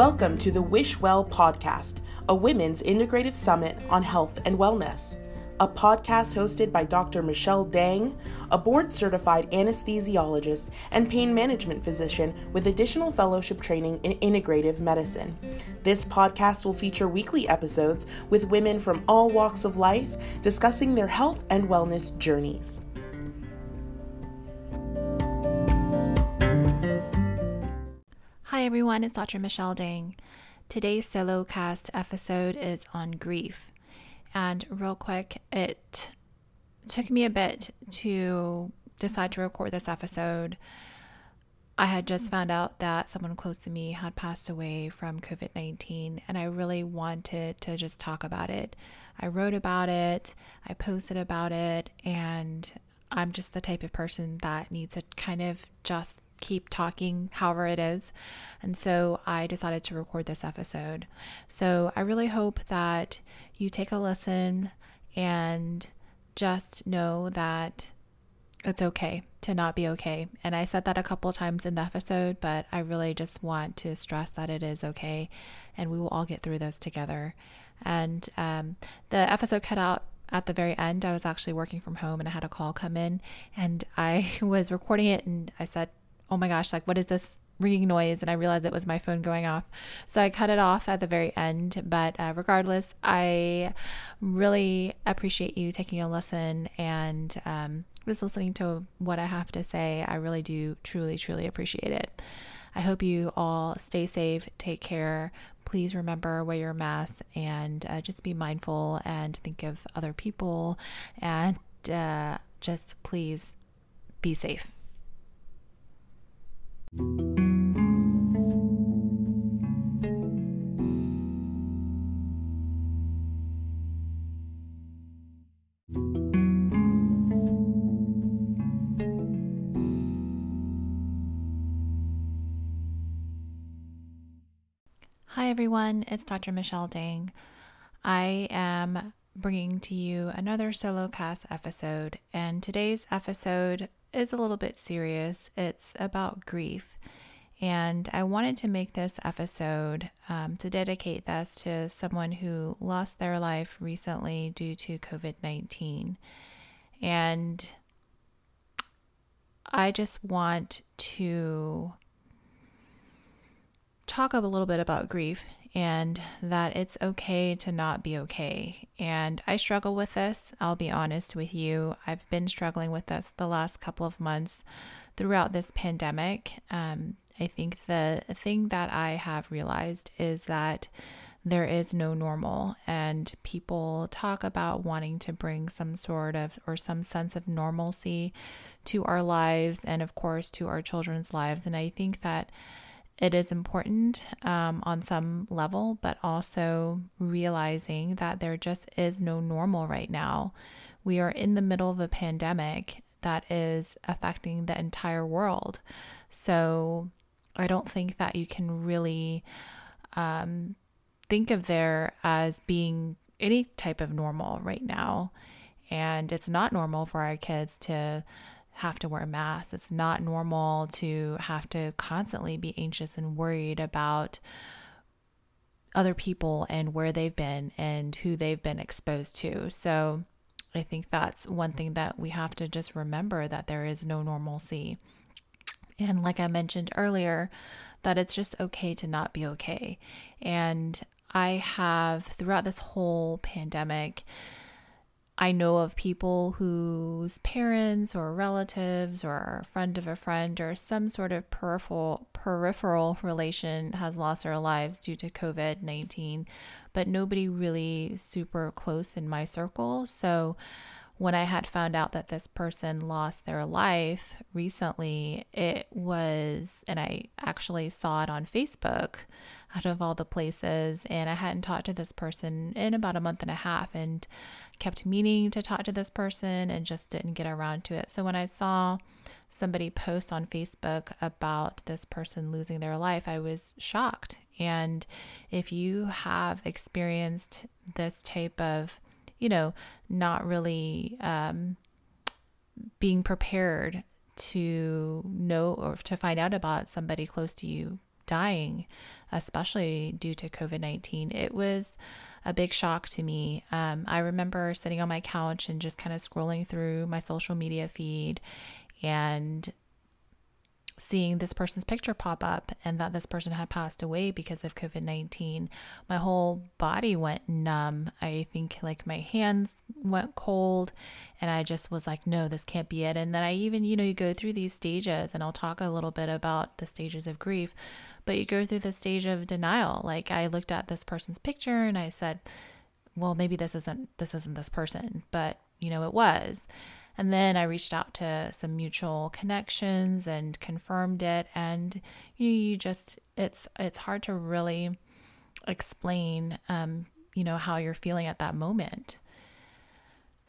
Welcome to the Wish Well podcast, a women's integrative summit on health and wellness. A podcast hosted by Dr. Michelle Dang, a board certified anesthesiologist and pain management physician with additional fellowship training in integrative medicine. This podcast will feature weekly episodes with women from all walks of life discussing their health and wellness journeys. Everyone, it's Dr. Michelle Dang. Today's solo cast episode is on grief. And real quick, it took me a bit to decide to record this episode. I had just found out that someone close to me had passed away from COVID 19, and I really wanted to just talk about it. I wrote about it, I posted about it, and I'm just the type of person that needs to kind of just keep talking however it is. And so I decided to record this episode. So I really hope that you take a listen and just know that it's okay to not be okay. And I said that a couple times in the episode, but I really just want to stress that it is okay and we will all get through this together. And um, the episode cut out at the very end. I was actually working from home and I had a call come in and I was recording it and I said, oh my gosh, like, what is this ringing noise? And I realized it was my phone going off. So I cut it off at the very end. But uh, regardless, I really appreciate you taking a listen and um, just listening to what I have to say. I really do truly, truly appreciate it. I hope you all stay safe, take care. Please remember wear your mask and uh, just be mindful and think of other people and uh, just please be safe. Hi everyone, it's Dr. Michelle Dang. I am bringing to you another solo cast episode, and today's episode is a little bit serious. It's about grief. And I wanted to make this episode um, to dedicate this to someone who lost their life recently due to COVID 19. And I just want to talk a little bit about grief and that it's okay to not be okay. And I struggle with this, I'll be honest with you. I've been struggling with this the last couple of months throughout this pandemic. Um, I think the thing that I have realized is that there is no normal, and people talk about wanting to bring some sort of or some sense of normalcy to our lives and, of course, to our children's lives. And I think that it is important um, on some level, but also realizing that there just is no normal right now. We are in the middle of a pandemic that is affecting the entire world. So I don't think that you can really um, think of there as being any type of normal right now. And it's not normal for our kids to have to wear masks. It's not normal to have to constantly be anxious and worried about other people and where they've been and who they've been exposed to. So I think that's one thing that we have to just remember that there is no normalcy. And like I mentioned earlier, that it's just okay to not be okay. And I have throughout this whole pandemic I know of people whose parents or relatives or a friend of a friend or some sort of peripheral peripheral relation has lost their lives due to COVID-19, but nobody really super close in my circle. So when I had found out that this person lost their life recently, it was, and I actually saw it on Facebook out of all the places. And I hadn't talked to this person in about a month and a half and kept meaning to talk to this person and just didn't get around to it. So when I saw somebody post on Facebook about this person losing their life, I was shocked. And if you have experienced this type of, you know, not really um, being prepared to know or to find out about somebody close to you dying, especially due to COVID 19. It was a big shock to me. Um, I remember sitting on my couch and just kind of scrolling through my social media feed and seeing this person's picture pop up and that this person had passed away because of COVID 19, my whole body went numb. I think like my hands went cold and I just was like, no, this can't be it. And then I even, you know, you go through these stages and I'll talk a little bit about the stages of grief, but you go through the stage of denial. Like I looked at this person's picture and I said, well, maybe this isn't this isn't this person, but you know, it was. And then I reached out to some mutual connections and confirmed it. And you, know, you just it's it's hard to really explain, um, you know, how you're feeling at that moment.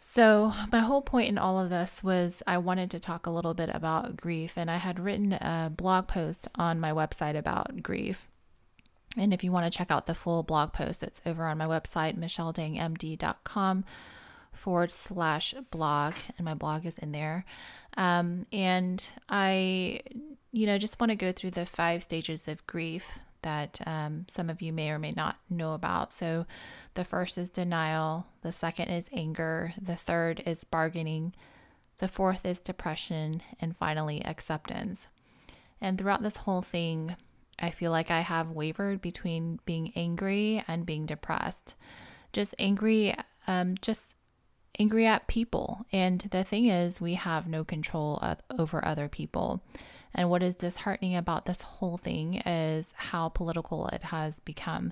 So, my whole point in all of this was I wanted to talk a little bit about grief, and I had written a blog post on my website about grief. And if you want to check out the full blog post, it's over on my website, michelledangmd.com forward slash blog, and my blog is in there. Um, and I, you know, just want to go through the five stages of grief that um, some of you may or may not know about. So, the first is denial, the second is anger, the third is bargaining, the fourth is depression, and finally, acceptance. And throughout this whole thing, I feel like I have wavered between being angry and being depressed. Just angry, um, just angry at people. And the thing is, we have no control over other people. And what is disheartening about this whole thing is how political it has become.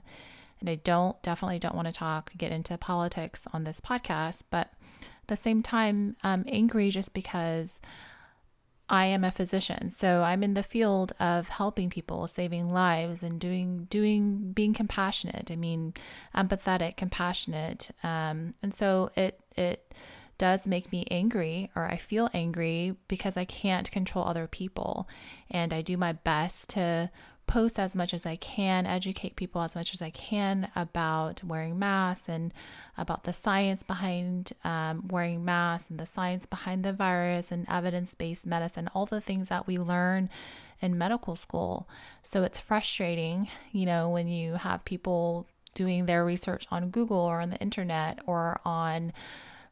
And I don't definitely don't want to talk, get into politics on this podcast, but at the same time, I'm angry just because I am a physician. So I'm in the field of helping people, saving lives and doing doing being compassionate. I mean, empathetic, compassionate. Um, and so it it does make me angry or I feel angry because I can't control other people. And I do my best to post as much as I can, educate people as much as I can about wearing masks and about the science behind um, wearing masks and the science behind the virus and evidence based medicine, all the things that we learn in medical school. So it's frustrating, you know, when you have people doing their research on Google or on the internet or on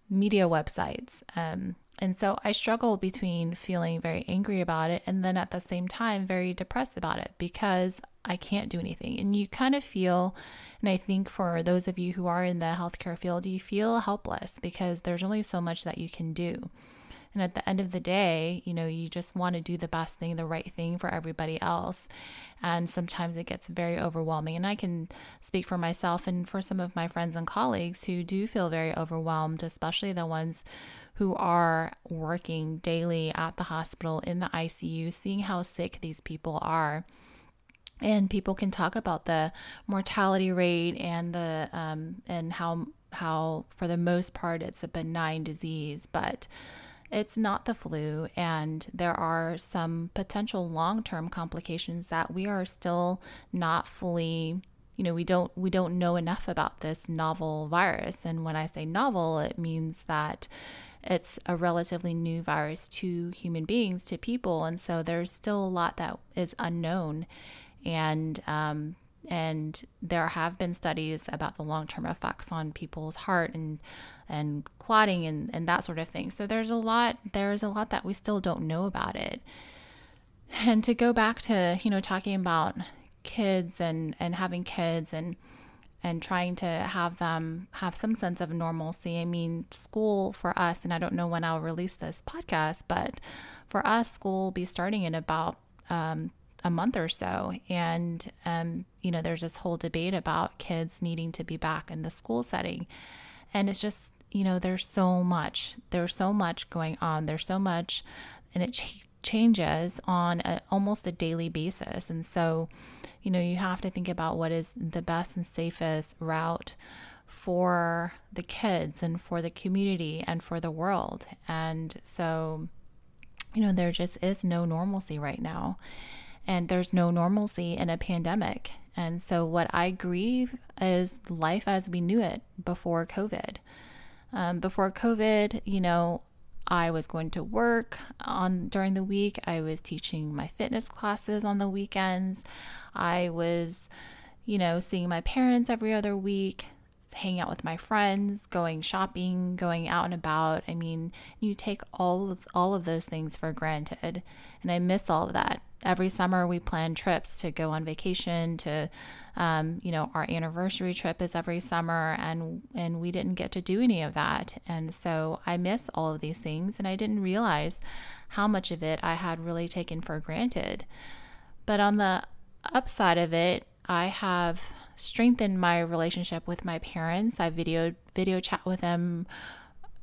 media websites. Um, and so I struggle between feeling very angry about it and then at the same time very depressed about it because I can't do anything. And you kind of feel, and I think for those of you who are in the healthcare field, you feel helpless because there's only so much that you can do. And at the end of the day, you know, you just want to do the best thing, the right thing for everybody else. And sometimes it gets very overwhelming. And I can speak for myself and for some of my friends and colleagues who do feel very overwhelmed, especially the ones who are working daily at the hospital in the ICU, seeing how sick these people are. And people can talk about the mortality rate and the um, and how how for the most part it's a benign disease, but it's not the flu, and there are some potential long term complications that we are still not fully you know we don't we don't know enough about this novel virus. And when i say novel it means that it's a relatively new virus to human beings, to people, and so there's still a lot that is unknown, and um, and there have been studies about the long-term effects on people's heart and and clotting and, and that sort of thing. So there's a lot there's a lot that we still don't know about it. And to go back to, you know, talking about kids and and having kids and and trying to have them have some sense of normalcy. I mean, school for us, and I don't know when I'll release this podcast, but for us, school will be starting in about um, a month or so. And, um, you know, there's this whole debate about kids needing to be back in the school setting. And it's just, you know, there's so much, there's so much going on. There's so much, and it ch- changes on a, almost a daily basis. And so, you know, you have to think about what is the best and safest route for the kids and for the community and for the world. And so, you know, there just is no normalcy right now. And there's no normalcy in a pandemic. And so, what I grieve is life as we knew it before COVID. Um, before COVID, you know, I was going to work on during the week. I was teaching my fitness classes on the weekends. I was, you know, seeing my parents every other week, hanging out with my friends, going shopping, going out and about. I mean, you take all of all of those things for granted, and I miss all of that. Every summer we plan trips to go on vacation to um, you know, our anniversary trip is every summer, and and we didn't get to do any of that, and so I miss all of these things, and I didn't realize how much of it I had really taken for granted. But on the upside of it, I have strengthened my relationship with my parents. I video video chat with them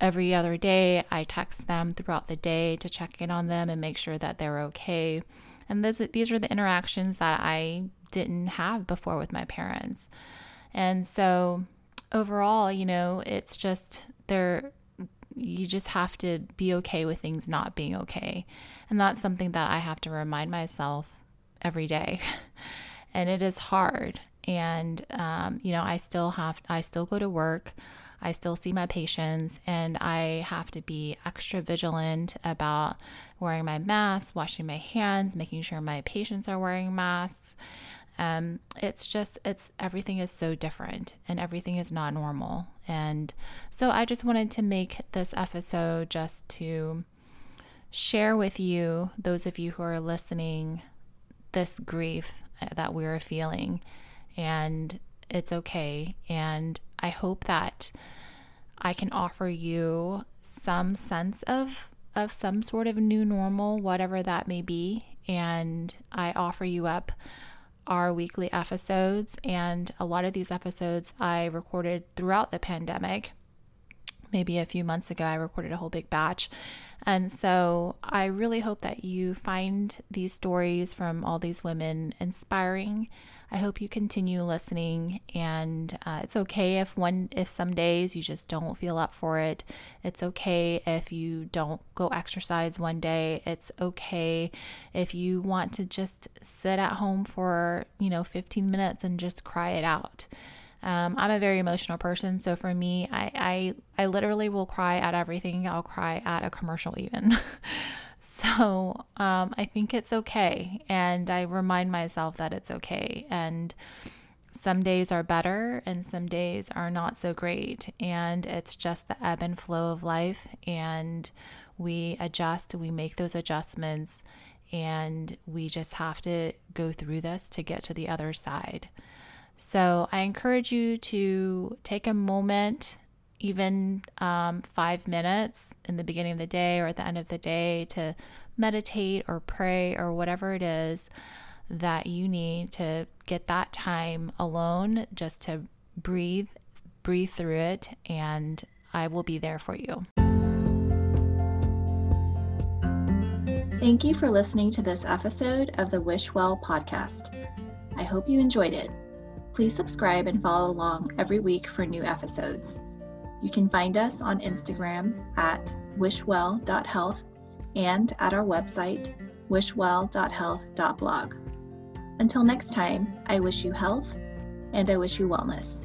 every other day. I text them throughout the day to check in on them and make sure that they're okay. And this, these are the interactions that I didn't have before with my parents. And so overall, you know, it's just there you just have to be okay with things not being okay. And that's something that I have to remind myself every day. and it is hard. And, um, you know, I still have, I still go to work. I still see my patients, and I have to be extra vigilant about wearing my mask, washing my hands, making sure my patients are wearing masks. Um, it's just, it's everything is so different and everything is not normal. And so I just wanted to make this episode just to share with you, those of you who are listening, this grief that we're feeling. And it's okay. And I hope that I can offer you some sense of of some sort of new normal, whatever that may be. And I offer you up our weekly episodes. And a lot of these episodes I recorded throughout the pandemic. Maybe a few months ago, I recorded a whole big batch. And so I really hope that you find these stories from all these women inspiring I hope you continue listening, and uh, it's okay if one if some days you just don't feel up for it. It's okay if you don't go exercise one day. It's okay if you want to just sit at home for you know 15 minutes and just cry it out. Um, I'm a very emotional person, so for me, I, I I literally will cry at everything. I'll cry at a commercial even. So um, I think it's okay. And I remind myself that it's okay. And some days are better and some days are not so great. And it's just the ebb and flow of life. And we adjust, we make those adjustments, and we just have to go through this to get to the other side. So I encourage you to take a moment even um, five minutes in the beginning of the day or at the end of the day to meditate or pray or whatever it is that you need to get that time alone just to breathe, breathe through it, and I will be there for you. Thank you for listening to this episode of the Wish Well podcast. I hope you enjoyed it. Please subscribe and follow along every week for new episodes. You can find us on Instagram at wishwell.health and at our website, wishwell.health.blog. Until next time, I wish you health and I wish you wellness.